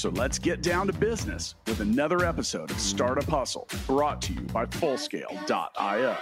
So let's get down to business with another episode of Startup Hustle brought to you by Fullscale.io.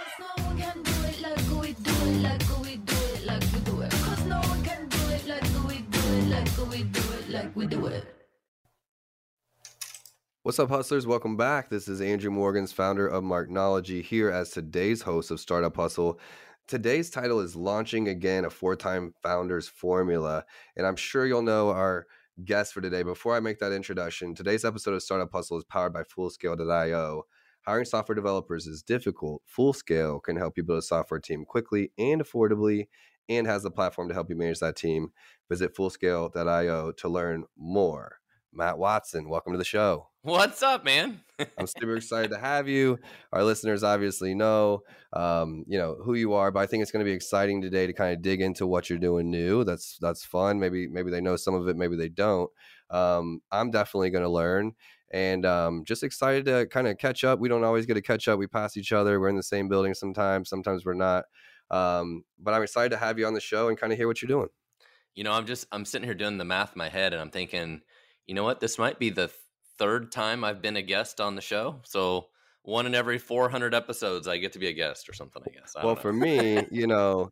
What's up, hustlers? Welcome back. This is Andrew Morgans, founder of Marknology, here as today's host of Startup Hustle. Today's title is Launching Again, a four time founder's formula. And I'm sure you'll know our guest for today. Before I make that introduction, today's episode of Startup Hustle is powered by Fullscale.io. Hiring software developers is difficult. Fullscale can help you build a software team quickly and affordably and has the platform to help you manage that team. Visit Fullscale.io to learn more. Matt Watson, welcome to the show. What's up, man? I'm super excited to have you. Our listeners obviously know, um, you know who you are, but I think it's going to be exciting today to kind of dig into what you're doing new. That's that's fun. Maybe maybe they know some of it, maybe they don't. Um, I'm definitely going to learn, and um, just excited to kind of catch up. We don't always get to catch up. We pass each other. We're in the same building sometimes. Sometimes we're not. Um, but I'm excited to have you on the show and kind of hear what you're doing. You know, I'm just I'm sitting here doing the math in my head, and I'm thinking, you know what? This might be the third time I've been a guest on the show. So one in every 400 episodes, I get to be a guest or something. I guess. I well, for me, you know,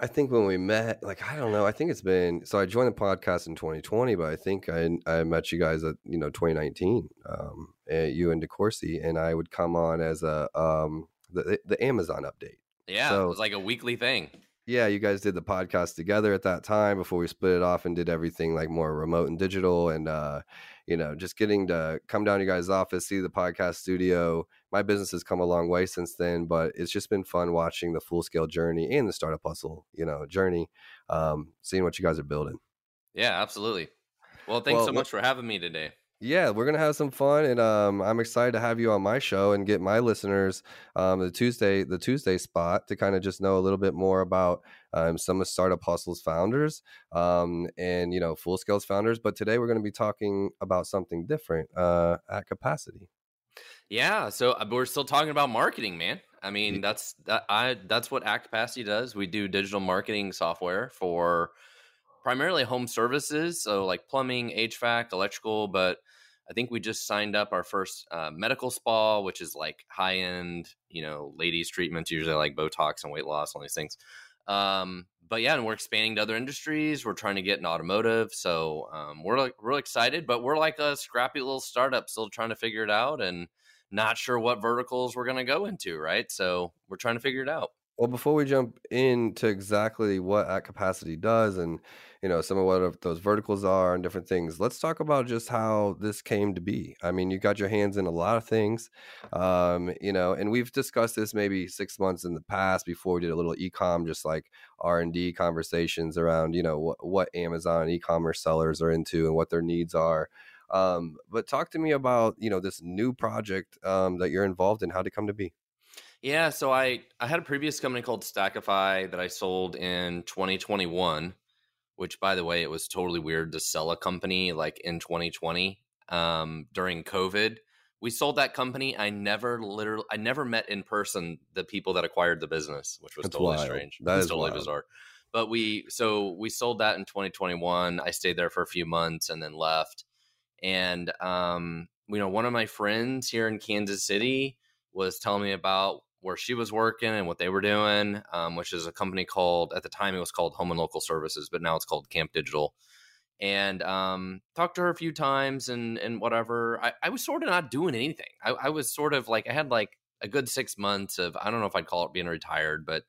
I think when we met, like I don't know, I think it's been so I joined the podcast in 2020, but I think I I met you guys at you know 2019, um, you and DeCoursey, and I would come on as a um the the Amazon update. Yeah, so, it was like a weekly thing yeah, you guys did the podcast together at that time before we split it off and did everything like more remote and digital. And, uh, you know, just getting to come down to you guys' office, see the podcast studio. My business has come a long way since then, but it's just been fun watching the full scale journey and the startup hustle, you know, journey, um, seeing what you guys are building. Yeah, absolutely. Well, thanks well, so much for having me today yeah, we're gonna have some fun, and um, I'm excited to have you on my show and get my listeners um, the Tuesday the Tuesday spot to kind of just know a little bit more about um, some of Startup Hustle's founders um, and you know Fullscale's founders. But today we're going to be talking about something different uh, at Capacity. Yeah, so uh, we're still talking about marketing, man. I mean, that's that I that's what At Capacity does. We do digital marketing software for primarily home services, so like plumbing, HVAC, electrical. But I think we just signed up our first uh, medical spa, which is like high end, you know, ladies treatments, usually like Botox and weight loss, all these things. Um, but yeah, and we're expanding to other industries. We're trying to get in automotive, so um, we're like real excited. But we're like a scrappy little startup, still trying to figure it out, and not sure what verticals we're going to go into. Right, so we're trying to figure it out. Well, before we jump into exactly what at capacity does and you know some of what those verticals are and different things, let's talk about just how this came to be. I mean, you got your hands in a lot of things, um, you know, and we've discussed this maybe six months in the past before we did a little ecom, just like R and D conversations around you know what, what Amazon e-commerce sellers are into and what their needs are. Um, but talk to me about you know this new project um, that you're involved in. How it come to be? Yeah, so I I had a previous company called Stackify that I sold in 2021, which by the way, it was totally weird to sell a company like in 2020 um, during COVID. We sold that company. I never literally I never met in person the people that acquired the business, which was That's totally wild. strange. That is totally wild. bizarre. But we so we sold that in 2021. I stayed there for a few months and then left. And um, you know, one of my friends here in Kansas City was telling me about where she was working and what they were doing, um, which is a company called at the time it was called Home and Local Services, but now it's called Camp Digital. And um, talked to her a few times and and whatever. I, I was sort of not doing anything. I, I was sort of like I had like a good six months of I don't know if I'd call it being retired, but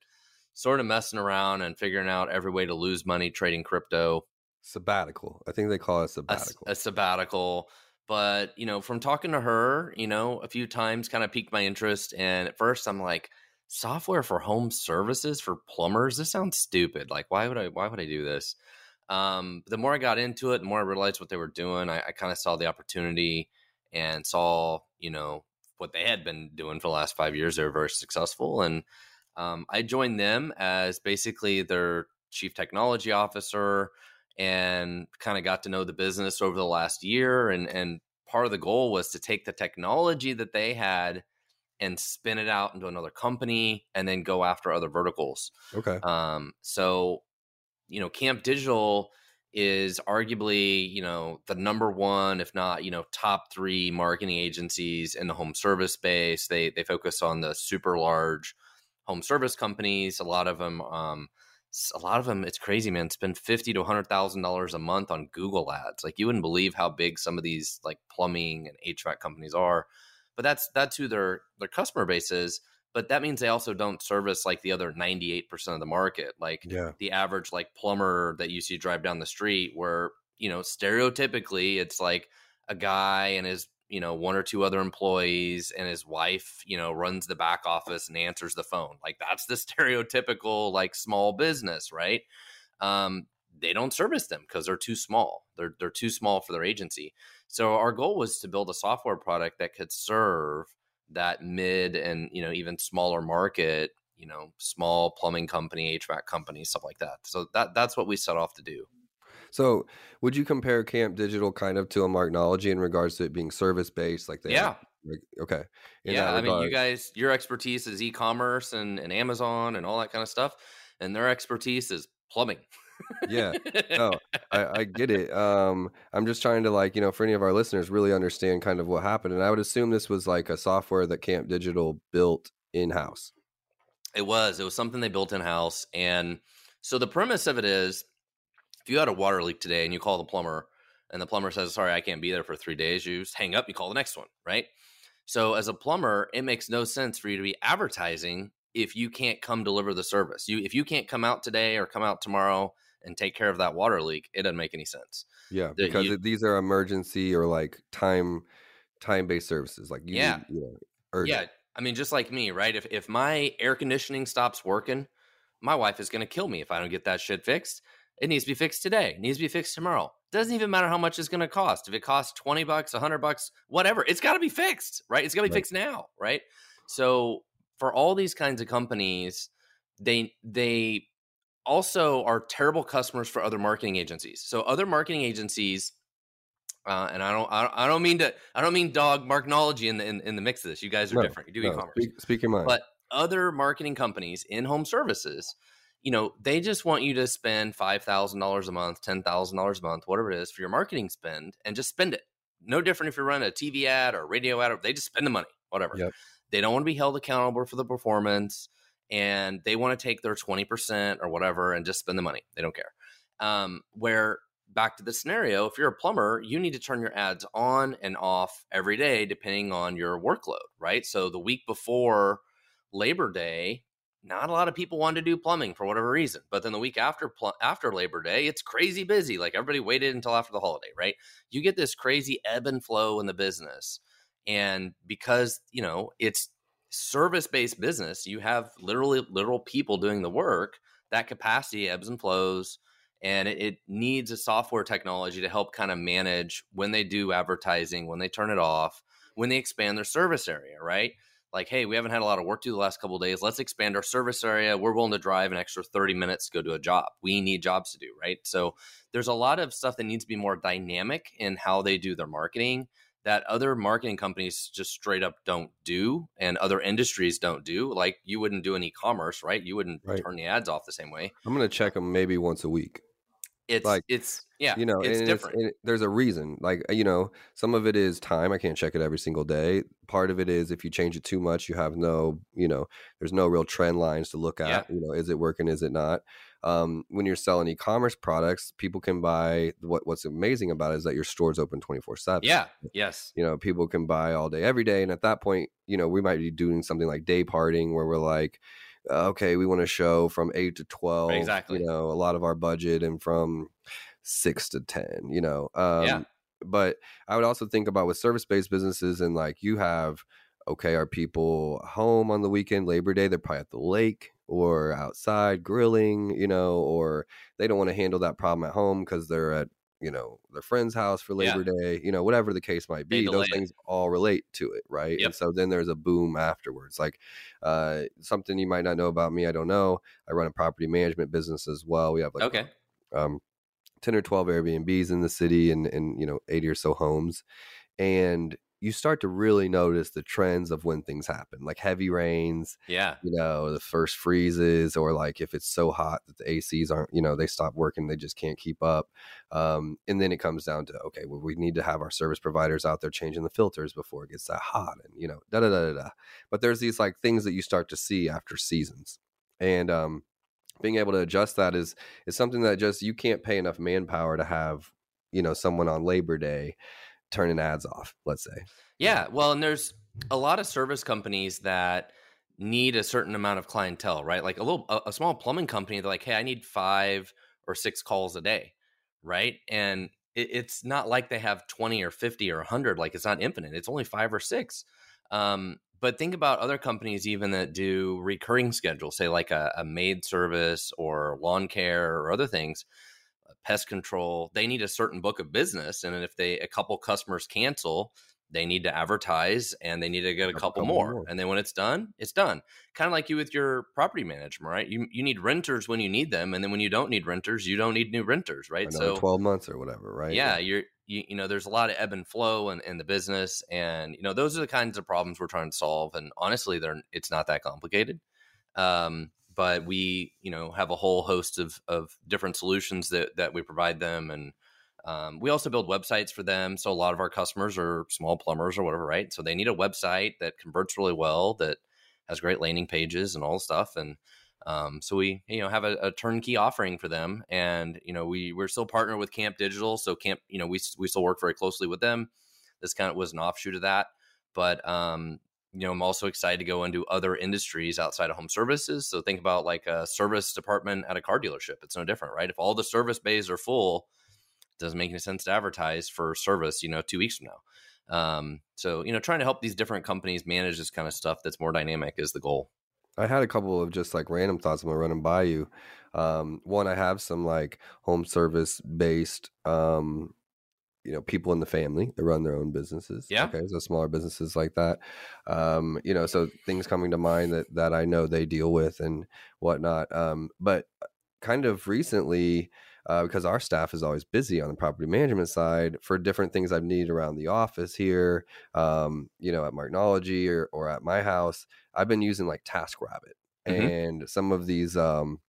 sort of messing around and figuring out every way to lose money trading crypto. Sabbatical. I think they call it sabbatical. A, a sabbatical but you know from talking to her you know a few times kind of piqued my interest and at first i'm like software for home services for plumbers? This sounds stupid. Like why would i why would i do this? Um, the more i got into it the more i realized what they were doing i, I kind of saw the opportunity and saw you know what they had been doing for the last five years. They were very successful, and um, I joined them as basically their chief technology officer, and kind of got to know the business over the last year. And and part of the goal was to take the technology that they had and spin it out into another company, and then go after other verticals. Okay. Um, so, you know, Camp Digital is arguably, you know, the number one, if not, you know, top three marketing agencies in the home service space. They they focus on the super large home service companies. A lot of them, um, a lot of them, it's crazy, man. Spend fifty to hundred thousand dollars a month on Google ads. Like you wouldn't believe how big some of these like plumbing and HVAC companies are. But that's that's who their their customer base is but that means they also don't service like the other 98% of the market like Yeah. the average like plumber that you see drive down the street where you know stereotypically it's like a guy and his you know one or two other employees and his wife you know runs the back office and answers the phone. Like that's the stereotypical like small business right? Um they don't service them because they're too small. They're they're too small for their agency. So our goal was to build a software product that could serve that mid and you know even smaller market you know small plumbing company hvac company stuff like that. So that that's what we set off to do So, would you compare Camp Digital kind of to a Marknology in regards to it being service based? Like they, yeah like, okay, in yeah i mean you guys your expertise is e-commerce and, and amazon and all that kind of stuff and their expertise is plumbing Yeah. No, I, I get it. Um, I'm just trying to like, you know, for any of our listeners, really understand kind of what happened. And I would assume this was like a software that Camp Digital built in house. It was. It was something they built in house. And so the premise of it is if you had a water leak today and you call the plumber and the plumber says, sorry, I can't be there for three days, you just hang up, you call the next one, right? So as a plumber, it makes no sense for you to be advertising if you can't come deliver the service. You if you can't come out today or come out tomorrow and take care of that water leak, it doesn't make any sense. Yeah, because you- these are emergency or like time time based services. Like you Yeah. need, you know. Yeah, I mean, just like me, right? If if my air conditioning stops working, my wife is going to kill me if I don't get that shit fixed. It needs to be fixed today. It needs to be fixed tomorrow. Doesn't even matter how much it's going to cost. If it costs twenty bucks, hundred bucks, whatever, it's got to be fixed, right? It's got to be Right. fixed now, right? So for all these kinds of companies, they they also are terrible customers for other marketing agencies. So other marketing agencies uh, and I don't, I don't, mean to, I don't mean dog marknology in the in, in the mix of this. You guys are No, different. You do No, e-commerce, speak, speak your mind. but other marketing companies in home services, you know, they just want you to spend five thousand dollars a month, ten thousand dollars a month, whatever it is for your marketing spend, and just spend it. No different if you're running a TV ad or a radio ad, or they just spend the money, whatever. Yep. They don't want to be held accountable for the performance, and they want to take their twenty percent or whatever and just spend the money. They don't care. Um, where back to the scenario, if you're a plumber, you need to turn your ads on and off every day depending on your workload, right? So the week before Labor Day, not a lot of people wanted to do plumbing for whatever reason. But then the week after pl- after Labor Day, it's crazy busy. Like everybody waited until after the holiday, right? You get this crazy ebb and flow in the business. And because, you know, it's service-based business, you have literally literal people doing the work, that capacity ebbs and flows and it, it needs a software technology to help kind of manage when they do advertising, when they turn it off, when they expand their service area, right? Like, hey, we haven't had a lot of work to do the last couple of days. Let's expand our service area. We're willing to drive an extra 30 minutes to go to a job. We need jobs to do, right? So there's a lot of stuff that needs to be more dynamic in how they do their marketing that other marketing companies just straight up don't do and other industries don't do. Like you wouldn't do an e-commerce, right? You wouldn't Right. turn the ads off the same way. I'm gonna check them maybe once a week. It's Like, it's yeah, you know, it's different. and there's a reason. Like you know, some of it is time. I can't check it every single day. Part of it is if you change it too much, you have no, you know, there's no real trend lines to look at. Yeah. You know, is it working? Is it not? Um, when you're selling e-commerce products, people can buy. What What's amazing about it is that your store's open 24 seven. yeah, yes, you know people can buy all day every day and at that point you know we might be doing something like day parting where we're like okay we want to show from 8 to 12 Exactly. you know a lot of our budget and from 6 to 10 you know um Yeah. but i would also think about with service-based businesses and like you have okay are people home on the weekend labor day they're probably at the lake or outside grilling you know or they don't want to handle that problem at home because they're at you know their friend's house for Yeah. Labor Day, you know whatever the case might be. Those things all relate to it, right? Yep. And so then there's a boom afterwards. Like uh, something you might not know about me, I don't know. I run a property management business as well. We have like Okay. um, 10 or 12 Airbnbs in the city and, and, you know, 80 or so homes. And you start to really notice the trends of when things happen, like heavy rains, Yeah. you know, the first freezes, or like if it's so hot that the ACs aren't, you know, they stop working, they just can't keep up. Um, and then it comes down to, okay, well, we need to have our service providers out there changing the filters before it gets that hot and, you know, da da da da da. But there's these like things that you start to see after seasons. And, um, being able to adjust that is is something that just you can't pay enough manpower to have you know someone on labor day turning ads off let's say Yeah, well, and there's a lot of service companies that need a certain amount of clientele, right? Like a little, a, a small plumbing company, they're like, "Hey, I need five or six calls a day," right? And it, it's not like they have twenty or fifty or hundred. Like it's not infinite. It's only five or six. Um, but think about other companies even that do recurring schedules, say like a, a maid service or lawn care or other things pest control they need a certain book of business and if they a couple customers cancel they need to advertise and they need to get a A couple, couple more. more. and then when it's done it's done. Kind of like you with your property management right? You you need renters when you need them and then when you don't need renters you don't need new renters right? So 12 months or whatever right? Yeah you're you, you know there's a lot of ebb and flow in, in the business and you know those are the kinds of problems we're trying to solve and honestly they're it's not that complicated. Um, but we you know have a whole host of of different solutions that that we provide them and um, we also build websites for them so a lot of our customers are small plumbers or whatever right so they need a website that converts really well that has great landing pages and all the stuff and um, so we, you know, have a, a turnkey offering for them, and you know, we we're still partnered with Camp Digital, so Camp, you know, we we still work very closely with them. This kind of was an offshoot of that, but um, you know, I'm also excited to go into other industries outside of home services. So think about like a service department at a car dealership. It's no different, right? If all the service bays are full, it doesn't make any sense to advertise for service, you know, two weeks from now. Um, so you know, trying to help these different companies manage this kind of stuff that's more dynamic is the goal. I had a couple of just like random thoughts I'm gonna run them by you. Um, one, I have some like home service based, um, you know, people in the family that run their own businesses. Yeah. Okay, so smaller businesses like that. Um, you know, so things coming to mind that that I know they deal with and whatnot. Um, but kind of recently, uh, because our staff is always busy on the property management side for different things I've needed around the office here, um, you know, at Marknology or, or at my house. I've been using like TaskRabbit Mhm. and some of these um,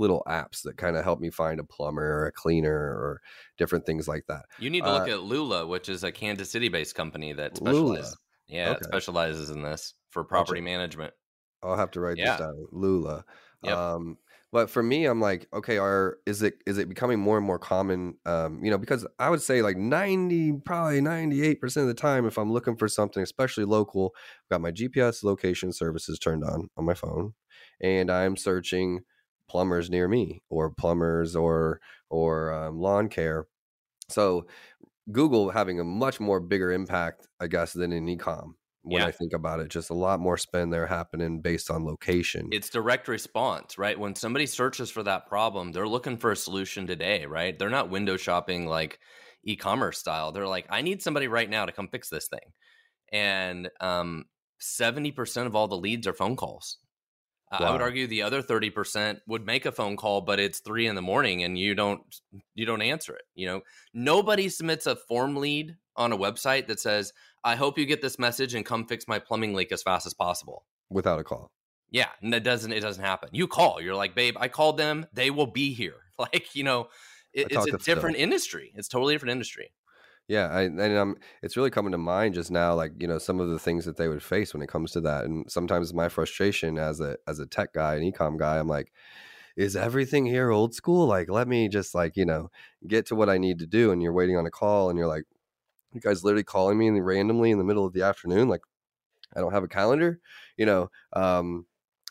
little apps that kind of help me find a plumber or a cleaner or different things like that. You need to look Uh, at Lula, which is a Kansas City based company that Lula. specializes. Yeah, it Okay. specializes in this for property management. I'll have to write Yeah. this down. Lula. Yep. Um, but for me, I'm like, okay, are is it is it becoming more and more common? Um, you know, because I would say like 90, probably 98% of the time, if I'm looking for something, especially local, I've got my GPS location services turned on on my phone, and I'm searching plumbers near me or plumbers or or um, lawn care. So Google having a much more bigger impact, I guess, than in ecom when Yeah. I think about it. Just a lot more spend there happening based on location. It's direct response, right? When somebody searches for that problem, they're looking for a solution today, right? They're not window shopping like e-commerce style. They're like, I need somebody right now to come fix this thing. And um, 70% of all the leads are phone calls. I- I would argue the other 30% would make a phone call, but it's three in the morning and you don't you don't answer it. You know, nobody submits a form lead on a website that says, I hope you get this message and come fix my plumbing leak as fast as possible. without a call. Yeah, and that doesn't it doesn't happen. You call, you're like, babe, I called them, they will be here. Like, you know, it, it's a to Phil. different industry. It's totally different industry. Yeah, I, and um, it's really coming to mind just now, like you know, some of the things that they would face when it comes to that, and sometimes my frustration as a as a tech guy, an ecom guy, I'm like, is everything here old school? Like, let me just like you know get to what I need to do, and you're waiting on a call, and you're like, you guys literally calling me randomly in the middle of the afternoon, like I don't have a calendar, you know. Um,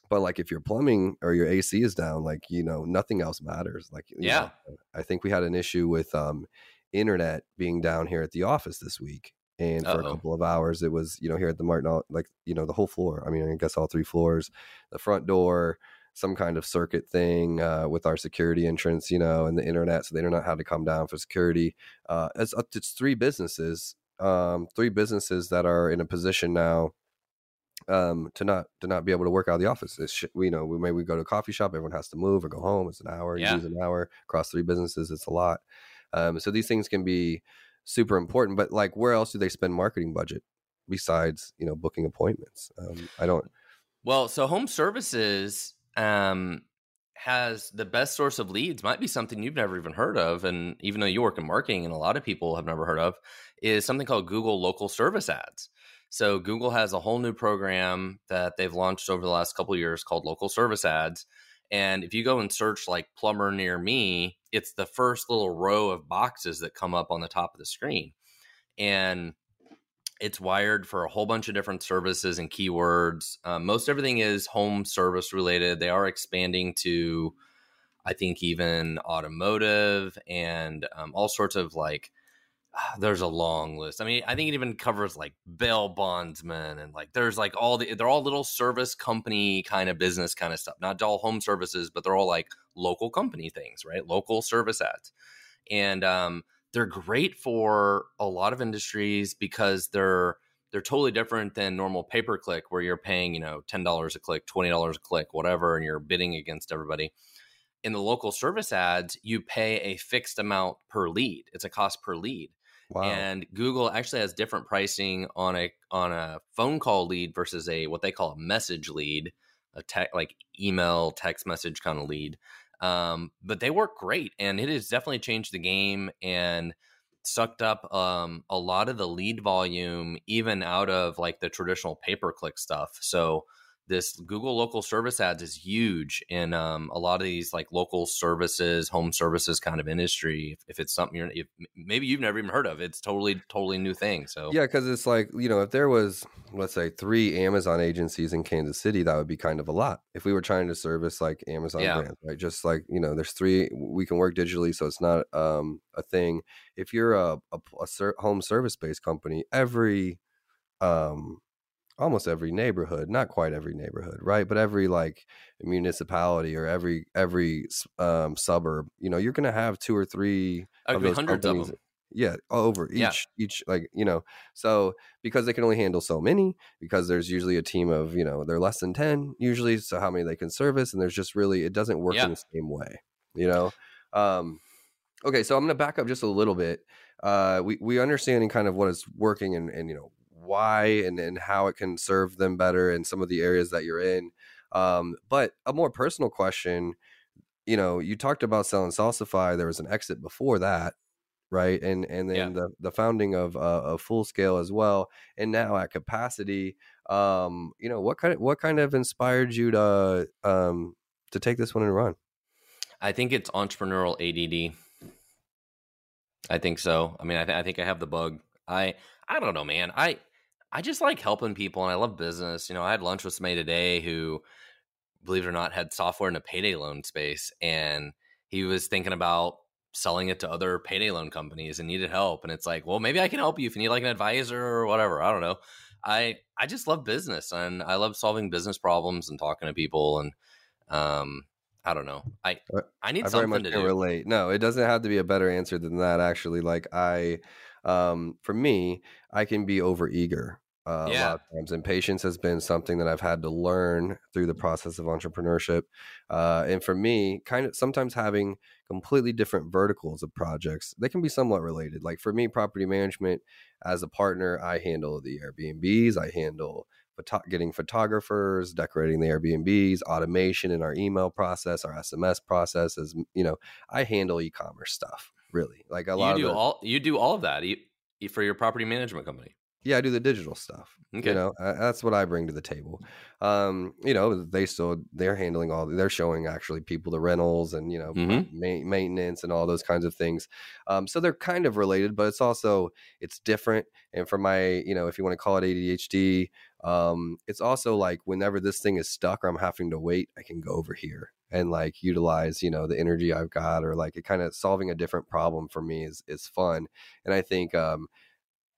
but like if your plumbing or your AC is down, like you know, nothing else matters. Like Yeah. know, I think we had an issue with um internet being down here at the office this week. And for Uh-oh. a couple of hours, it was, you know, here at the Martin, like, you know, the whole floor. I mean, I guess all three floors, the front door, some kind of circuit thing uh, with our security entrance, you know, and the internet, so they don't know to come down for security. Uh, it's it's three businesses, um, three businesses that are in a position now um, to not to not be able to work out of the office. It's we you know we maybe we go to a coffee shop, everyone has to move or go home. It's an hour, Yeah. you an hour across three businesses. It's a lot. Um, so these things can be super important. But like, where else do they spend marketing budget besides you know booking appointments? Um, I don't. Well, so home services um, has the best source of leads. Might be something you've never even heard of, and even though you work in marketing, and a lot of people have never heard of, is something called Google Local Service Ads. So Google has a whole new program that they've launched over the last couple years called Local Service Ads. And if you go and search like plumber near me, it's the first little row of boxes that come up on the top of the screen. And it's wired for a whole bunch of different services and keywords. Um, most everything is home service related. They are expanding to, I think, even automotive and um, all sorts of like. There's a long list. I mean, I think it even covers like bail bondsmen and like there's like all the they're all little service company kind of business kind of stuff. Not all home services, but they're all like local company things, right? Local service ads, and um, they're great for a lot of industries because they're they're totally different than normal pay per click where you're paying you know ten dollars a click, twenty dollars a click, whatever, and you're bidding against everybody. In the local service ads, you pay a fixed amount per lead. It's a cost per lead, Wow. and Google actually has different pricing on a on a phone call lead versus a what they call a message lead, a tech like email text message kind of lead. Um, but they work great, and it has definitely changed the game and sucked up um, a lot of the lead volume, even out of like the traditional pay per click stuff. So this Google local service ads is huge in um, a lot of these like local services, home services kind of industry. If, if it's something you're, if, maybe you've never even heard of, it's totally, totally new thing. So Yeah, because it's like you know, if there was, let's say, three Amazon agencies in Kansas City, that would be kind of a lot. If we were trying to service like Amazon Yeah. brands, right? Just like you know, there's three. We can work digitally, so it's not um, a thing. If you're a, a, a ser- home service based company, every um, almost every neighborhood, not quite every neighborhood, right? But every like municipality or every every um, suburb, you know, you're gonna have two or three of those hundreds of them. yeah over each Yeah. each like you know so because they can only handle so many because there's usually a team of you know they're less than 10 usually so how many they can service and there's just really it doesn't work Yeah. in the same way you know um okay so i'm going to back up just a little bit uh we we understanding kind of what is working and and you know why and and how it can serve them better in some of the areas that you're in um but a more personal question you know you talked about selling Stackify there was an exit before that right and and then Yeah. the the founding of uh, of full scale as well and now at capacity um you know what kind of what kind of inspired you to um to take this one and run I think it's entrepreneurial ADD. I think so. I mean, I, th- I think I have the bug. I I don't know, man. I I just like helping people, and I love business. You know, I had lunch with somebody today who, believe it or not, had software in the payday loan space, and he was thinking about selling it to other payday loan companies and needed help. And it's like, well, maybe I can help you if you need like an advisor or whatever. I don't know. I I just love business, and I love solving business problems and talking to people, and um, I don't know. I Uh, I need I something to do. relate. No, it doesn't have to be a better answer than that. Actually, like I, um, for me, I can be over eager uh, a lot of times, and patience has been something that I've had to learn through the process of entrepreneurship. Uh, and for me, kind of sometimes having completely different verticals of projects, they can be somewhat related. Like for me, property management as a partner, I handle the Airbnbs, I handle photo- getting photographers, decorating the Airbnbs, automation in our email process, our SMS processes. You know, I handle e-commerce stuff really. Like a lot You do of the, all you do all of that for your property management company. yeah, I do the digital stuff. Okay. You know, that's what I bring to the table. Um, you know, they still they're handling all. They're showing actually people the rentals and you know Mhm. ma- maintenance and all those kinds of things. Um, so they're kind of related, but it's also it's different. And for my, you know, if you want to call it ADHD, um, it's also like whenever this thing is stuck or I'm having to wait, I can go over here and like utilize you know the energy I've got or like it kind of solving a different problem for me is is fun. And I think um,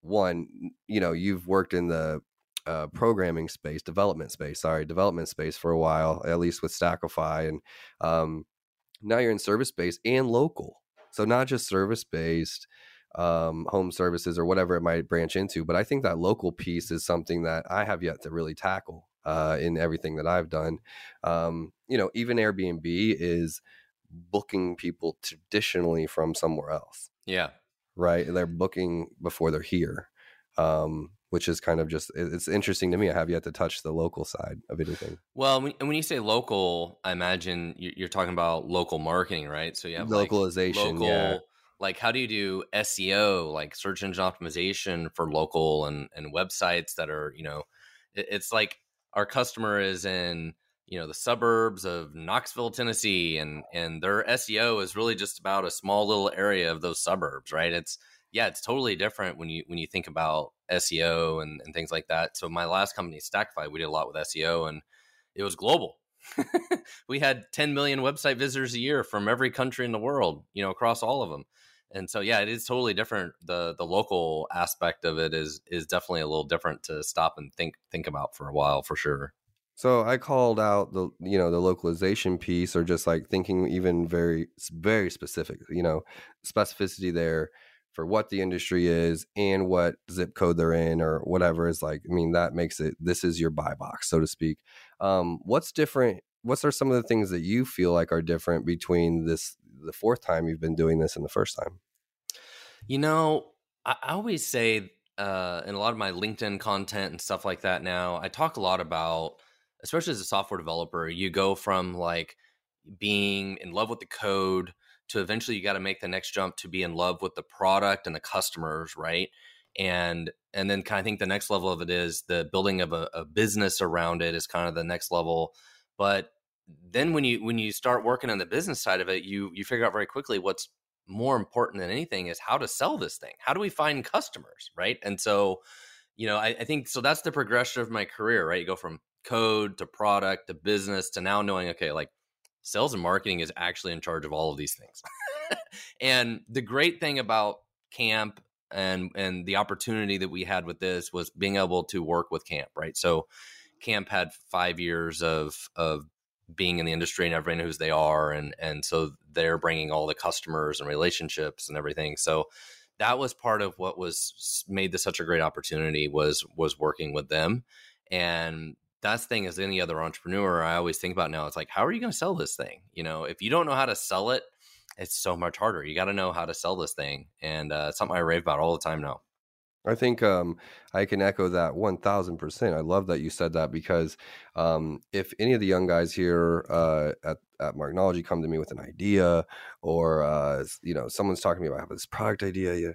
one, you know, you've worked in the uh, programming space, development space, sorry, development space for a while, at least with Stackify. And um, now you're in service based and local. So not just service based um, home services or whatever it might branch into. But I think that local piece is something that I have yet to really tackle uh, in everything that I've done. Um, you know, even Airbnb is booking people traditionally from somewhere else. Yeah. Right. They're booking before they're here. Um, which is kind of just it's interesting to me. I have yet to touch the local side of anything. Well, when, when you say local, I imagine you're talking about local marketing, right? So you have localization, like local, yeah. Like how do you do SEO, like search engine optimization for local and and websites that are you know, it's like our customer is in you know the suburbs of Knoxville, Tennessee, and and their SEO is really just about a small little area of those suburbs, right? It's yeah, it's totally different when you when you think about SEO and, and things like that. So my last company, Stackify, we did a lot with SEO and it was global. we had 10 million website visitors a year from every country in the world, you know, across all of them. And so yeah, it is totally different. The the local aspect of it is is definitely a little different to stop and think think about for a while for sure. So I called out the you know the localization piece or just like thinking even very very specific, you know, specificity there for what the industry is and what zip code they're in or whatever is like i mean that makes it this is your buy box so to speak um, what's different what's are some of the things that you feel like are different between this the fourth time you've been doing this and the first time? You know i, always say uh, in a lot of my linkedin content and stuff like that now i talk a lot about especially as a software developer you go from like being in love with the code to eventually you got to make the next jump to be in love with the product and the customers right? And and then kind of think the next level of it is the building of a, a business around it is kind of the next level. But then when you when you start working on the business side of it you you figure out very quickly what's more important than anything is how to sell this thing how do we find customers right and so you know I, I think so that's the progression of my career right you go from code to product to business to now knowing okay like sales and marketing is actually in charge of all of these things. and the great thing about camp and and the opportunity that we had with this was being able to work with camp, right? So camp had 5 years of of being in the industry and everyone knows who they are and and so they're bringing all the customers and relationships and everything. So that was part of what was made this such a great opportunity was was working with them. And that's the thing as any other entrepreneur i always think about now it's like how are you going to sell this thing? You know if you don't know how to sell it it's so much harder. You got to know how to sell this thing. And uh, it's something i rave about all the time now I think um, I can echo that 1000%. I love that you said that because um, if any of the young guys here uh, at, at Marknology come to me with an idea or, uh, you know, someone's talking to me about this product idea, you,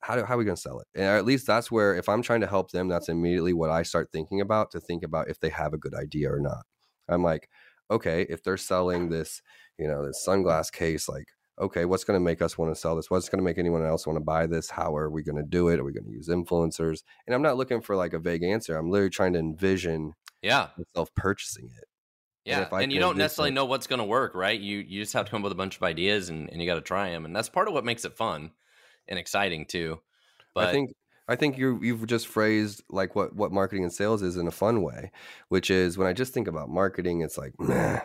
how, do, how are we going to sell it? And at least that's where, if I'm trying to help them, that's immediately what I start thinking about to think about if they have a good idea or not. I'm like, okay, if they're selling this, you know, this sunglass case, like, okay, what's going to make us want to sell this? What's going to make anyone else want to buy this? How are we going to do it? Are we going to use influencers? And I'm not looking for like a vague answer. I'm literally trying to envision yeah myself purchasing it. Yeah, and, and you don't necessarily know what's going to work, right? You you just have to come up with a bunch of ideas and, and you got to try them, and that's part of what makes it fun and exciting too. But I think I think you you've just phrased like what what marketing and sales is in a fun way, which is when I just think about marketing, it's like meh.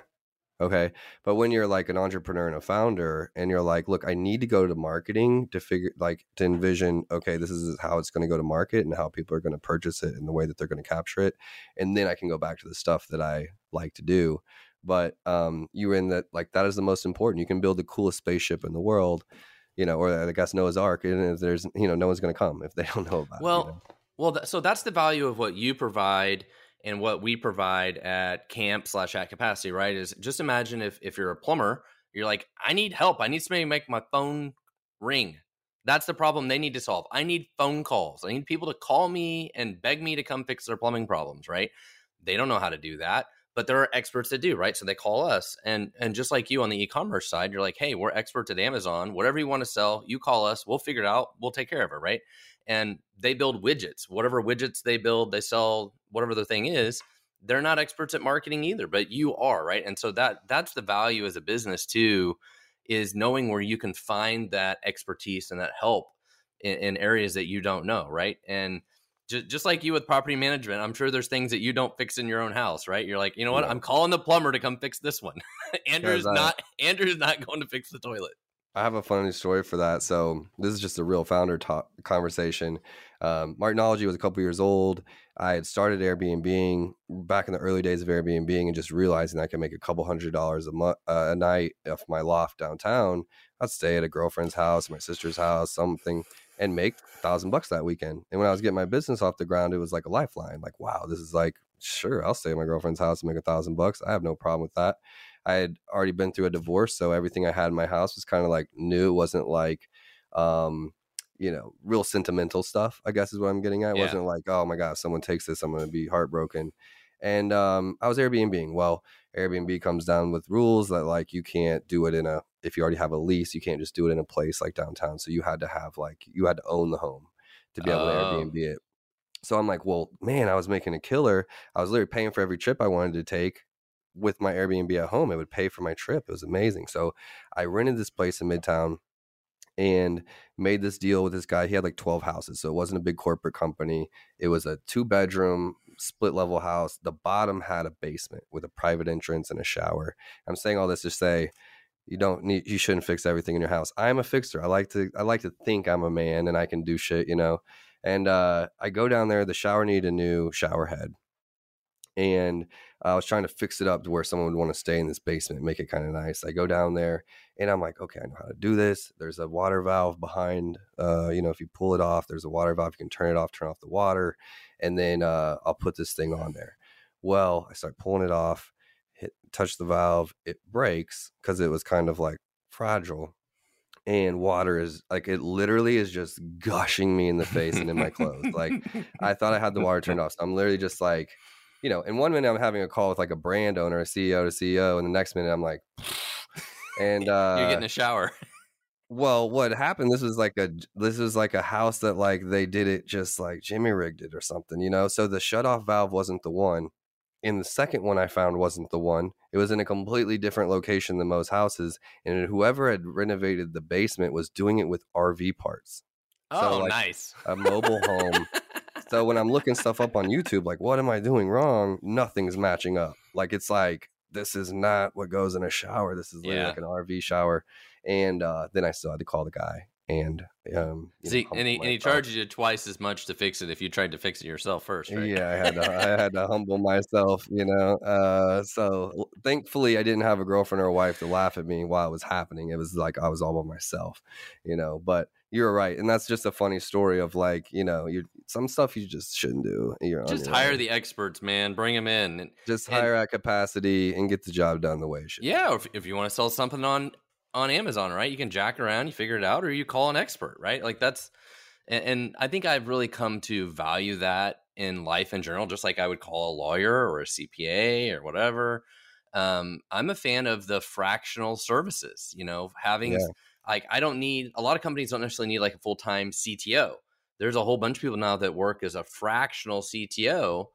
Okay. But when you're like an entrepreneur and a founder and you're like, look, I need to go to marketing to figure like to envision, okay, this is how it's going to go to market and how people are going to purchase it and the way that they're going to capture it. And then I can go back to the stuff that I like to do. But um you're in that like that is the most important. You can build the coolest spaceship in the world you know, or I guess Noah's Ark, and if there's, you know, no one's going to come if they don't know about well, it. Well, well, th- so that's the value of what you provide and what we provide at camp slash at capacity, right? Is just imagine if if you're a plumber, you're like, I need help. I need somebody to make my phone ring. That's the problem they need to solve. I need phone calls. I need people to call me and beg me to come fix their plumbing problems, right? They don't know how to do that but there are experts that do right so they call us and and just like you on the e-commerce side you're like hey we're experts at amazon whatever you want to sell you call us we'll figure it out we'll take care of it right and they build widgets whatever widgets they build they sell whatever the thing is they're not experts at marketing either but you are right and so that that's the value as a business too is knowing where you can find that expertise and that help in, in areas that you don't know right and just, just like you with property management, I'm sure there's things that you don't fix in your own house, right? You're like, you know what? Yeah. I'm calling the plumber to come fix this one. Andrew's not Andrew's not going to fix the toilet. I have a funny story for that. So this is just a real founder talk conversation. Um, Marknology was a couple years old. I had started Airbnb back in the early days of Airbnb and just realizing I could make a couple hundred dollars a month uh, a night off my loft downtown. I'd stay at a girlfriend's house, my sister's house, something, and make a thousand bucks that weekend. And when I was getting my business off the ground, it was like a lifeline. Like, wow, this is like sure, I'll stay at my girlfriend's house and make a thousand bucks. I have no problem with that. I had already been through a divorce, so everything I had in my house was kind of like new. It wasn't like, um, you know, real sentimental stuff. I guess is what I'm getting at. It Yeah. wasn't like, oh my god, if someone takes this, I'm going to be heartbroken. And um, I was Airbnb. Well, Airbnb comes down with rules that like you can't do it in a if you already have a lease, you can't just do it in a place like downtown. So you had to have like you had to own the home to be able to Oh. Airbnb it. So I'm like, well, man, I was making a killer. I was literally paying for every trip I wanted to take with my Airbnb at home. It would pay for my trip. It was amazing. So I rented this place in Midtown and made this deal with this guy. He had like 12 houses. So it wasn't a big corporate company. It was a two bedroom split level house. The bottom had a basement with a private entrance and a shower. I'm saying all this to say you don't need you shouldn't fix everything in your house. I'm a fixer. I like to I like to think I'm a man and I can do shit, you know. And uh I go down there, the shower needed a new shower head. And I was trying to fix it up to where someone would want to stay in this basement, make it kind of nice. I go down there and I'm like, okay, I know how to do this. There's a water valve behind, uh, you know, if you pull it off, there's a water valve. You can turn it off, turn off the water, and then uh, I'll put this thing on there. Well, I start pulling it off, hit, touch the valve, it breaks because it was kind of like fragile. And water is like it literally is just gushing me in the face and in my clothes. Like I thought I had the water turned off. So I'm literally just like, you know, in one minute I'm having a call with like a brand owner, a CEO to CEO, and the next minute I'm like, and uh, You're getting a shower. well, what happened? This was like a this was like a house that like they did it just like Jimmy rigged it or something, you know. So the shut off valve wasn't the one, and the second one I found wasn't the one. It was in a completely different location than most houses, and whoever had renovated the basement was doing it with RV parts, Oh, like, nice. a mobile home. So when I'm looking stuff up on YouTube, like what am I doing wrong? Nothing's matching up. Like it's like this is not what goes in a shower. This is Yeah. like an RV shower. And uh, then I still had to call the guy and um, you know, See, and he, and he charges you twice as much to fix it if you tried to fix it yourself first, right? Yeah, I had to I had to humble myself, you know. Uh, so thankfully, I didn't have a girlfriend or a wife to laugh at me while it was happening. It was like I was all by myself, you know. But you're right, and that's just a funny story of like you know, you some stuff you just shouldn't do. You're Just hire own. the experts, man. Bring them in. And, just and- hire at capacity and get the job done the way it should. yeah, or if, if you want to sell something on on Amazon, right? You can jack around, you figure it out, or you call an expert, right? Like that's, and, and I think I've really come to value that in life in general, just like I would call a lawyer or a CPA or whatever. Um, I'm a fan of the fractional services, you know, having Yeah. Like I don't need a lot of companies don't necessarily need like a full time CTO. There's a whole bunch of people now that work as a fractional CTO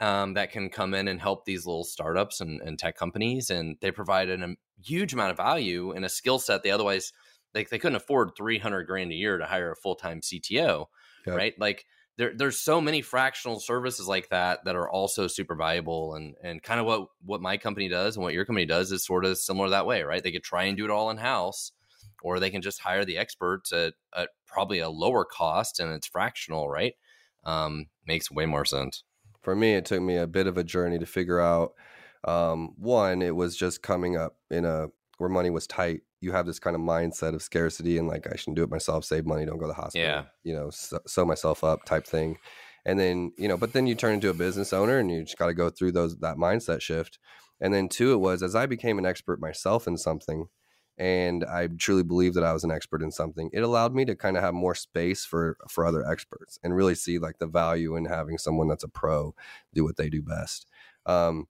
um, that can come in and help these little startups and, and tech companies, and they provide an, a huge amount of value and a skill set they otherwise like they couldn't afford 300 grand a year to hire a full time CTO, Yep. right? Like there, there's so many fractional services like that that are also super valuable and and kind of what what my company does and what your company does is sort of similar that way, right? They could try and do it all in house, or they can just hire the experts at, at probably a lower cost and it's fractional, right? Um, makes way more sense. For me, it took me a bit of a journey to figure out. Um, one, it was just coming up in a where money was tight. You have this kind of mindset of scarcity and like I should do it myself, save money, don't go to the hospital. Yeah. You know, sew, sew myself up type thing. And then you know, but then you turn into a business owner and you just got to go through those that mindset shift. And then two, it was as I became an expert myself in something, and I truly believe that I was an expert in something. It allowed me to kind of have more space for for other experts and really see like the value in having someone that's a pro do what they do best. Um,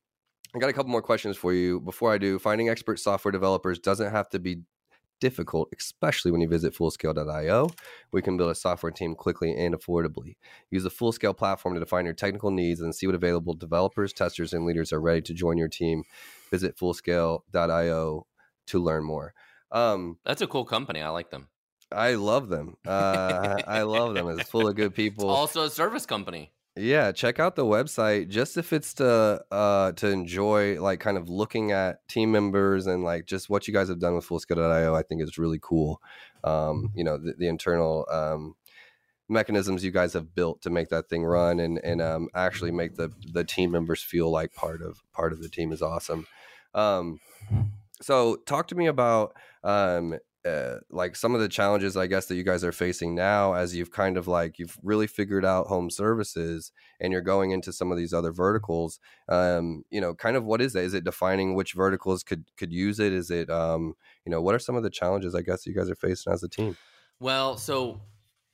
I got a couple more questions for you before I do. Finding expert software developers doesn't have to be difficult, especially when you visit fullscale.io. We can build a software team quickly and affordably. Use the Fullscale platform to define your technical needs and see what available developers, testers, and leaders are ready to join your team. Visit fullscale.io to learn more. Um, That's a cool company. I like them. I love them. Uh, I love them. It's full of good people. It's also a service company. Yeah, check out the website just if it's to uh to enjoy like kind of looking at team members and like just what you guys have done with fullscale.io I think is really cool. Um, you know, the, the internal um mechanisms you guys have built to make that thing run and and um actually make the the team members feel like part of part of the team is awesome. Um so talk to me about um uh, like some of the challenges I guess that you guys are facing now as you've kind of like you've really figured out home services and you're going into some of these other verticals. Um you know kind of what is that is it defining which verticals could could use it? Is it um you know what are some of the challenges I guess you guys are facing as a team? Well, so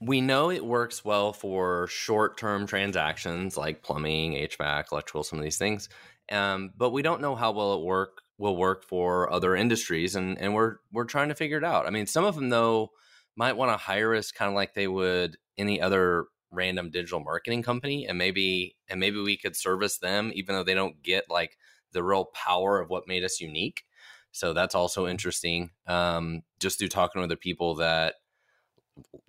we know it works well for short-term transactions like plumbing, HVAC, electrical, some of these things. Um, but we don't know how well it work will work for other industries, and and we're we're trying to figure it out. I mean, some of them though might want to hire us kind of like they would any other random digital marketing company, and maybe and maybe we could service them even though they don't get like the real power of what made us unique. So that's also interesting. Um, just through talking to other people that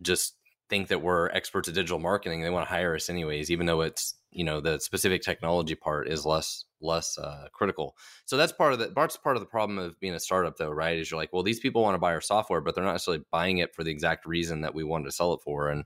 just think that we're experts at digital marketing, they want to hire us anyways, even though it's you know the specific technology part is less less uh, critical. So that's part of the that's part of the problem of being a startup, though, right? Is you're like, well, these people want to buy our software, but they're not necessarily buying it for the exact reason that we wanted to sell it for, and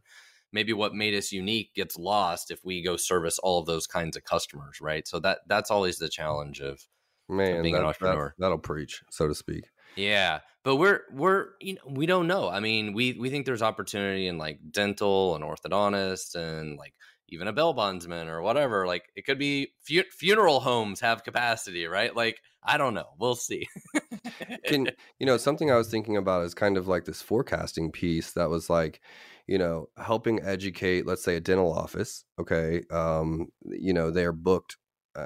maybe what made us unique gets lost if we go service all of those kinds of customers, right? So that that's always the challenge of man being an entrepreneur. that, that'll preach so to speak yeah, but we're we're you know we don't know. I mean, we we think there's opportunity in like dental and orthodontist and like even a bell bondsman or whatever. Like it could be fu- funeral homes have capacity, right? Like I don't know. We'll see. can you know something i was thinking about is kind of like this forecasting piece that was like you know helping educate let's say a dental office okay um you know they're booked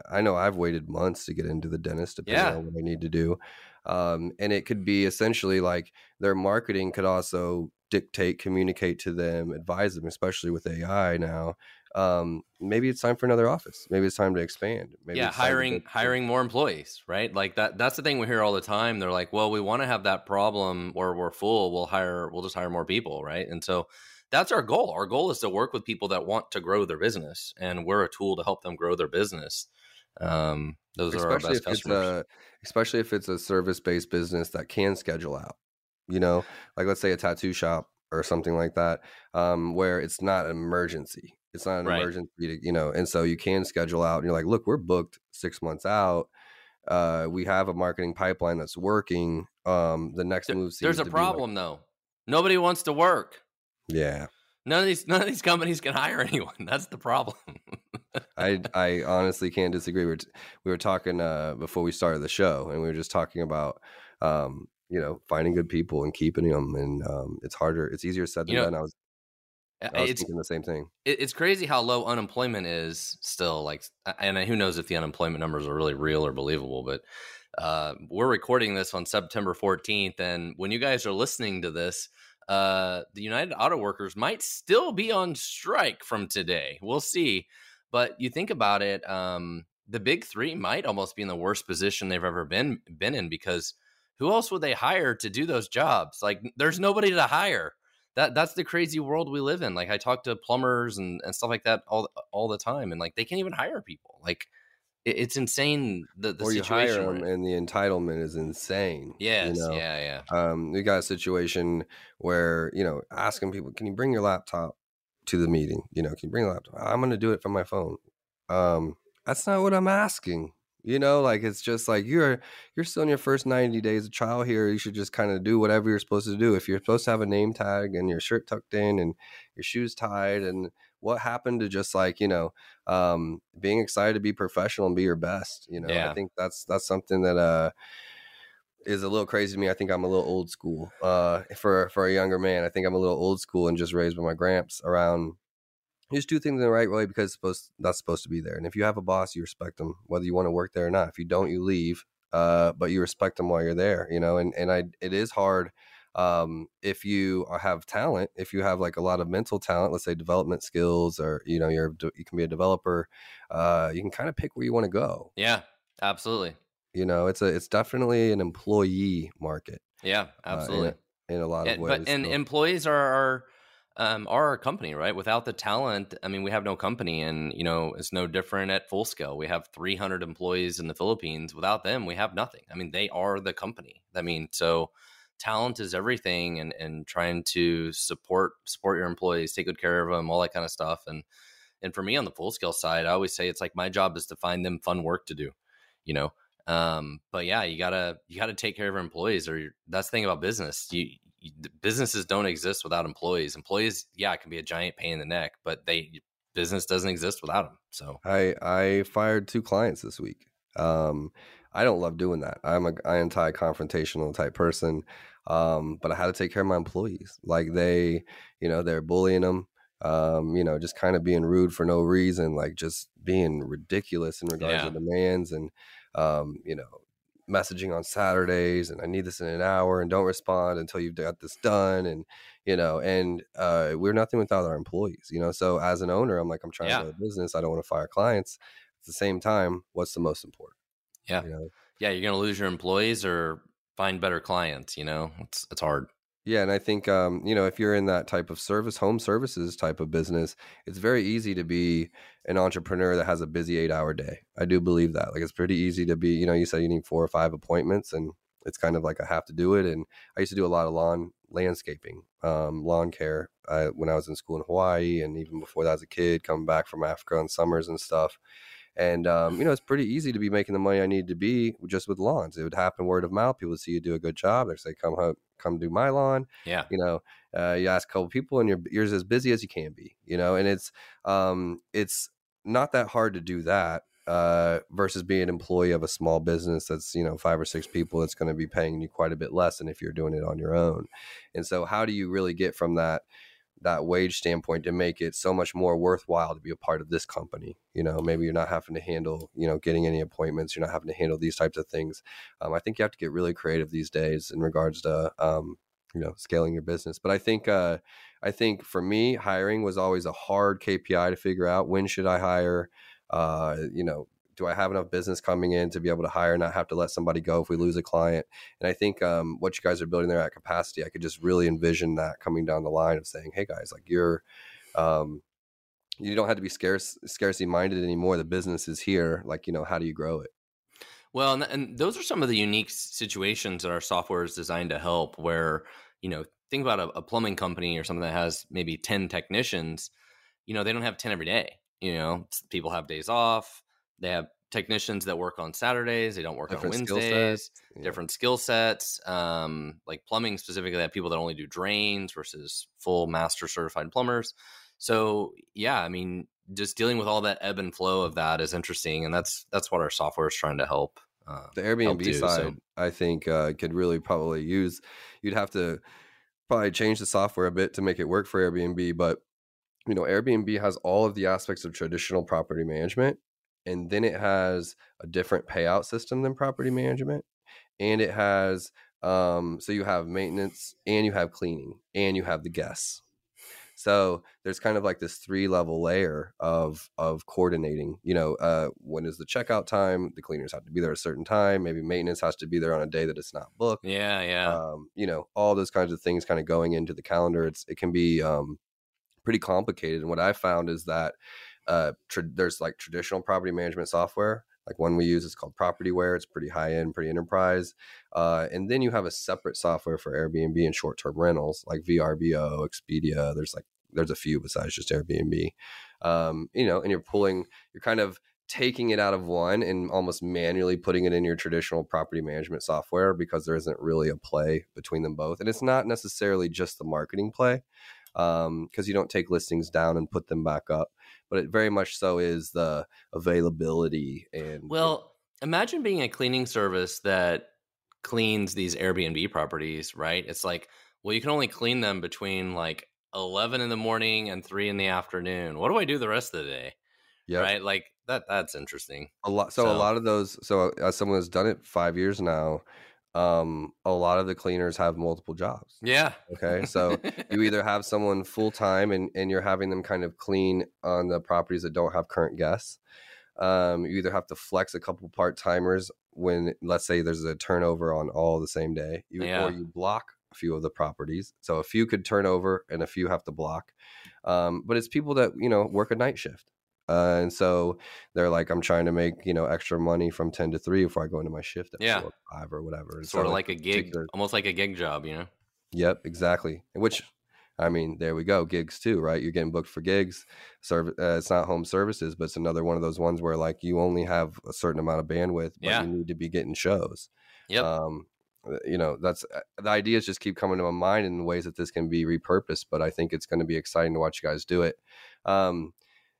I- know i've waited months to get into the dentist depending Yeah. on what i need to do um and it could be essentially like their marketing could also dictate communicate to them advise them especially with ai now um maybe it's time for another office maybe it's time to expand maybe yeah, it's time to hiring hiring more employees, right? Like that. That's the thing we hear all the time. They're like, "Well, we want to have that problem where we're full. We'll hire. We'll just hire more people, right?" And so that's our goal. Our goal is to work with people that want to grow their business, and we're a tool to help them grow their business. Um, those are our best customers. a especially if it's a service based business that can schedule out you know like let's say a tattoo shop or something like that um where it's not an emergency it's not an Right. emergency to, you know and so you can schedule out and you're like look we're booked six months out uh we have a marketing pipeline that's working um the next There- move seems There's a to be like- problem though. Nobody wants to work. yeah None of these none of these companies can hire anyone. That's the problem. I I honestly can't disagree. We were, t- we were talking uh, before we started the show, and we were just talking about um, you know finding good people and keeping them, and um, it's harder. It's easier said than You know, done. I was it's thinking the same thing. it's crazy how low unemployment is still like and who knows if the unemployment numbers are really real or believable but uh, we're recording this on september 14th and when you guys are listening to this uh, the united auto workers might still be on strike from today. We'll see. But you think about it um, the big three might almost be in the worst position they've ever been been in because who else would they hire to do those jobs? Like there's nobody to hire that that's the crazy world we live in. Like I talk to plumbers and, and stuff like that all all the time, and like they can't even hire people. Like it, it's insane the the or you situation. hire them, and the entitlement is insane. yes, you know? yeah, yeah. Um, we got a situation where you know asking people, "Can you bring your laptop to the meeting?" You know, can you bring a laptop? I'm going to do it from my phone. Um, that's not what I'm asking. You know, like it's just like you're you're still in your first 90 days of trial here. You should just kind of do whatever you're supposed to do. If you're supposed to have a name tag and your shirt tucked in and your shoes tied, and what happened to just like you know um, being excited to be professional and be your best? You know, Yeah. I think that's that's something that uh is a little crazy to me. I think I'm a little old school. Uh, for for a younger man, I think I'm a little old school and just raised by my gramps around. You just do things in the right way because it's supposed that's supposed to be there. And if you have a boss, you respect them, whether you want to work there or not. If you don't, you leave. Uh, but you respect them while you're there. You know, and and I it is hard. Um, if you have talent, if you have like a lot of mental talent, let's say development skills, or you know, you're you can be a developer. Uh, you can kind of pick where you want to go. Yeah, absolutely. You know, it's a it's definitely an employee market. Yeah, Uh, and absolutely. it- in a lot of and, ways. but and so- employees are our um, are our company, right? Without the talent, I mean, we have no company, and you know, it's no different at full scale. We have 300 employees in the Philippines. Without them, we have nothing. I mean, they are the company. I mean, so talent is everything, and and trying to support support your employees, take good care of them, all that kind of stuff, and and for me on the full scale side, I always say it's like my job is to find them fun work to do, you know. Um, but yeah, you gotta you gotta take care of your employees, or that's the thing about business. You, businesses don't exist without employees. Employees, yeah, it can be a giant pain in the neck, but they business doesn't exist without them. So I I fired two clients this week. Um, I don't love doing that. I'm a anti confrontational type person, um, but I had to take care of my employees. Like they, you know, they're bullying them. Um, you know, just kind of being rude for no reason, like just being ridiculous in regards Yeah. to demands and, um, you know, messaging on Saturdays and I need this in an hour and don't respond until you've got this done and you know and uh, we're nothing without our employees you know so as an owner I'm like I'm trying Yeah. to build a business I don't want to fire clients at the same time what's the most important Yeah. you know yeah, you're gonna lose your employees or find better clients. You know, it's it's hard. Yeah, and I think um, you know if you're in that type of service, home services type of business, it's very easy to be an entrepreneur that has a busy eight-hour day. I do believe that. Like it's pretty easy to be. You know, you said you need four or five appointments, and it's kind of like I have to do it. And I used to do a lot of lawn landscaping, um, lawn care uh, when I was in school in Hawaii, and even before that as a kid, coming back from Africa on summers and stuff. And um, you know, it's pretty easy to be making the money I need to be just with lawns. It would happen word of mouth. People would see you do a good job. They say, "Come, ho- come do my lawn." Yeah, you know uh, you ask a couple people and you're you're as busy as you can be you know and it's um it's not that hard to do that uh versus being an employee of a small business that's you know five or six people that's going to be paying you quite a bit less than if you're doing it on your own and so how do you really get from that that wage standpoint to make it so much more worthwhile to be a part of this company. You know maybe you're not having to handle you know getting any appointments you're not having to handle these types of things. Um, i think you have to get really creative these days in regards to um, you know scaling your business. But i think uh i think for me hiring was always a hard kpi to figure out. When should i hire? Uh you know do i have enough business coming in to be able to hire and not have to let somebody go if we lose a client and i think um what you guys are building there at capacity i could just really envision that coming down the line of saying hey guys like you're um you don't have to be scarce scarcity minded anymore the business is here like you know how do you grow it Well, and, and those are some of the unique situations that our software is designed to help. Where you know, think about a, a plumbing company or something that has maybe ten technicians. You know, they don't have ten every day. You know, people have days off. They have technicians that work on Saturdays. They don't work Different on skill Wednesdays. Yeah. Different skill sets. Um, like plumbing specifically, they have people that only do drains versus full master certified plumbers. So yeah, I mean, just dealing with all that ebb and flow of that is interesting, and that's that's what our software is trying to help. Uh, the Airbnb do, so- side, I think, uh, could really probably use. You'd have to probably change the software a bit to make it work for Airbnb, but you know, Airbnb has all of the aspects of traditional property management, and then it has a different payout system than property management, and it has um, so you have maintenance and you have cleaning and you have the guests. So there's kind of like this three level layer of of coordinating. You know, uh, when is the checkout time? The cleaners have to be there at a certain time. Maybe maintenance has to be there on a day that it's not booked. yeah, yeah, Um, you know, all those kinds of things kind of going into the calendar. It's it can be um, pretty complicated. And what I found is that uh, there's like traditional property management software. Like one we use is called Propertyware. It's pretty high end, pretty enterprise. Uh, and then you have a separate software for Airbnb and short term rentals, like VRBO, Expedia. There's like there's a few besides just Airbnb. Um, you know, and you're pulling, you're kind of taking it out of one and almost manually putting it in your traditional property management software because there isn't really a play between them both. And it's not necessarily just the marketing play because you don't take listings down and put them back up, but it very much so is the availability and Well, imagine being a cleaning service that cleans these Airbnb properties, right? It's like, well, you can only clean them between like 11 in the morning and 3 in the afternoon. What do I do the rest of the day? yeah, Right? Like that that's interesting. a lot. So, a lot of those. So as someone that's done it five years now, um, a lot of the cleaners have multiple jobs. Yeah. Okay, so you either have someone full time and, and you're having them kind of clean on the properties that don't have current guests. Um, you either have to flex a couple part timers when, let's say, there's a turnover on all the same day, you, Yeah. or you block a few of the properties. So a few could turn over and a few have to block. Um, but it's people that, you know, work a night shift. Uh, and so they're like, I'm trying to make, you know, extra money from 10 to 3 before I go into my shift at yeah. 4 5 or whatever. And sort so of like a gig, almost like a gig job, you know? Yep, exactly. Which I mean, there we go. Gigs too, right? You're getting booked for gigs. Serv- uh, it's not home services, but it's another one of those ones where like you only have a certain amount of bandwidth, but Yeah. you need to be getting shows. Yep. Um, uh, you know, that's uh, the ideas just keep coming to my mind in ways that this can be repurposed. But I think it's going to be exciting to watch you guys do it. Um,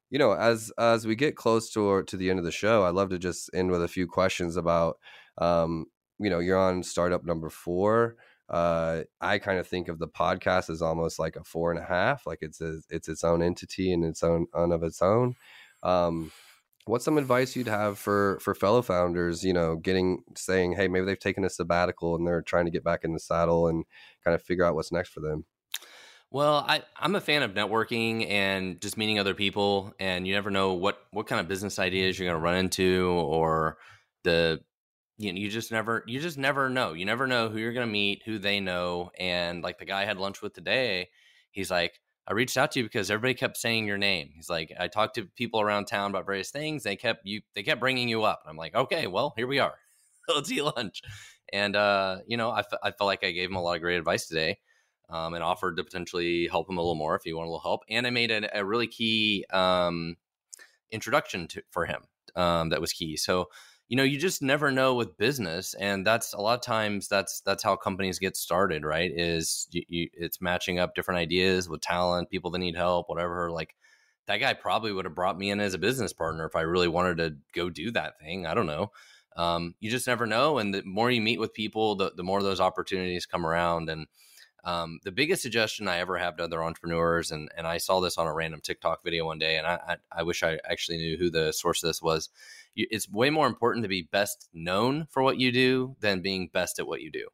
you know, as as we get close to to the end of the show, I'd love to just end with a few questions about, um, you know, you're on startup number four uh i kind of think of the podcast as almost like a four and a half like it's a, it's its own entity and its own on of its own um what's some advice you'd have for for fellow founders you know getting saying hey maybe they've taken a sabbatical and they're trying to get back in the saddle and kind of figure out what's next for them Well, I, I'm a fan of networking and just meeting other people, and you never know what what kind of business ideas you're going to run into, or the you know, you just never you just never know. You never know who you're going to meet, who they know, and like the guy I had lunch with today, he's like, I reached out to you because everybody kept saying your name. He's like, I talked to people around town about various things. They kept you they kept bringing you up. And I'm like, okay, well, here we are. Let's eat lunch. And uh, you know, I, f- I felt like I gave him a lot of great advice today um, and offered to potentially help him a little more if he wanted a little help. And I made a, a really key um, introduction to, for him um, that was key. So you know, you just never know with business, and that's a lot of times that's that's how companies get started, right? Is you, you, it's matching up different ideas with talent, people that need help, whatever. Like that guy probably would have brought me in as a business partner if I really wanted to go do that thing. I don't know. Um, you just never know, and the more you meet with people, the the more those opportunities come around, and um, the biggest suggestion I ever have to other entrepreneurs, and, and I saw this on a random TikTok video one day, and I, I, I wish I actually knew who the source of this was. You, it's way more important to be best known for what you do than being best at what you do.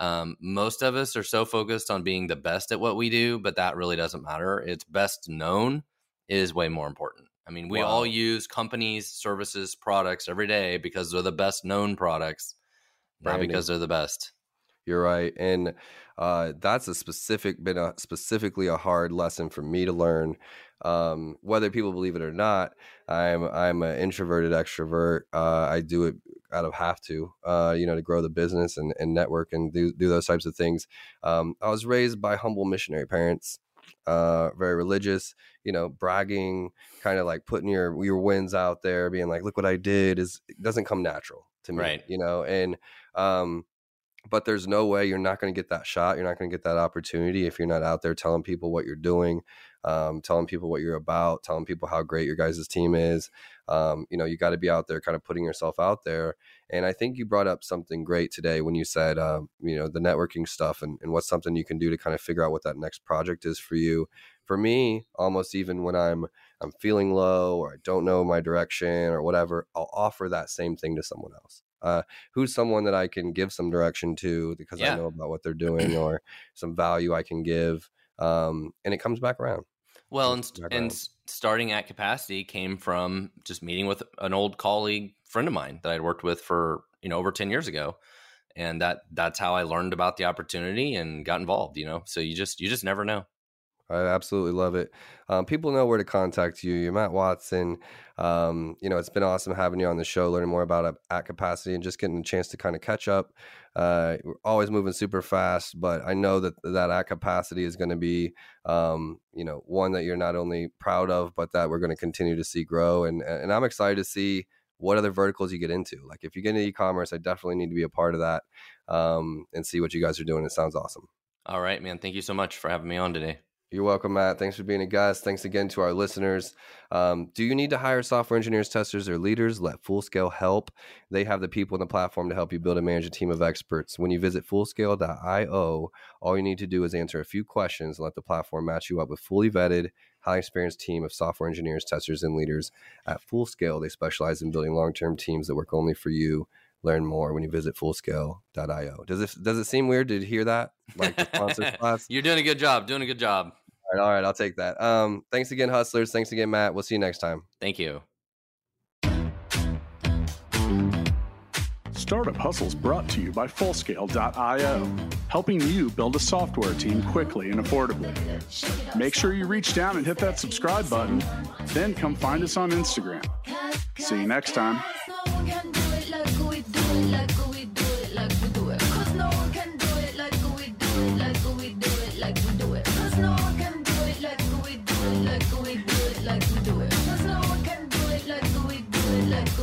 Um, most of us are so focused on being the best at what we do, but that really doesn't matter. It's best known is way more important. I mean, we Wow. all use companies, services, products every day because they're the best known products, not because they're the best. You're right, and uh, that's a specific been a specifically a hard lesson for me to learn. Um, whether people believe it or not, I'm I'm an introverted extrovert. Uh, I do it out of have to, uh, you know, to grow the business and, and network and do do those types of things. Um, I was raised by humble missionary parents, uh, very religious. You know, bragging, kind of like putting your your wins out there, being like, "Look what I did," is doesn't come natural to me. Right. You know, and um, but there's no way you're not going to get that shot. You're not going to get that opportunity if you're not out there telling people what you're doing, um, telling people what you're about, telling people how great your guys' team is. Um, you know, you got to be out there kind of putting yourself out there. And I think you brought up something great today when you said, um, you know, the networking stuff and, and what's something you can do to kind of figure out what that next project is for you. For me, almost even when I'm I'm feeling low or I don't know my direction or whatever, I'll offer that same thing to someone else. Uh, who's someone that I can give some direction to because Yeah. I know about what they're doing or some value I can give. Um, and it comes back around. Well, and, back and around. starting at capacity came from just meeting with an old colleague friend of mine that I'd worked with for you know over ten years ago, and that that's how I learned about the opportunity and got involved. You know, so you just you just never know. I absolutely love it. Um, people know where to contact you. You're Matt Watson. Um, you know, it's been awesome having you on the show, learning more about at capacity and just getting a chance to kind of catch up. Uh, we're always moving super fast, but I know that that at capacity is going to be, um, you know, one that you're not only proud of, but that we're going to continue to see grow. And and I'm excited to see what other verticals you get into. Like if you get into e-commerce, I definitely need to be a part of that um, and see what you guys are doing. It sounds awesome. All right, man. Thank you so much for having me on today. You're welcome, Matt. Thanks for being a guest. Thanks again to our listeners. Um, do you need to hire software engineers, testers, or leaders? Let Fullscale help. They have the people in the platform to help you build and manage a team of experts. When you visit fullscale.io, all you need to do is answer a few questions and let the platform match you up with fully vetted, high experienced team of software engineers, testers, and leaders. At Fullscale, they specialize in building long term teams that work only for you. Learn more when you visit fullscale.io. Does it does it seem weird to hear that? Like the sponsors class? You're doing a good job. Doing a good job. All right, all right, I'll take that. Um, thanks again, hustlers. Thanks again, Matt. We'll see you next time. Thank you. Startup Hustles brought to you by Fullscale.io, helping you build a software team quickly and affordably. Make sure you reach down and hit that subscribe button, then come find us on Instagram. See you next time.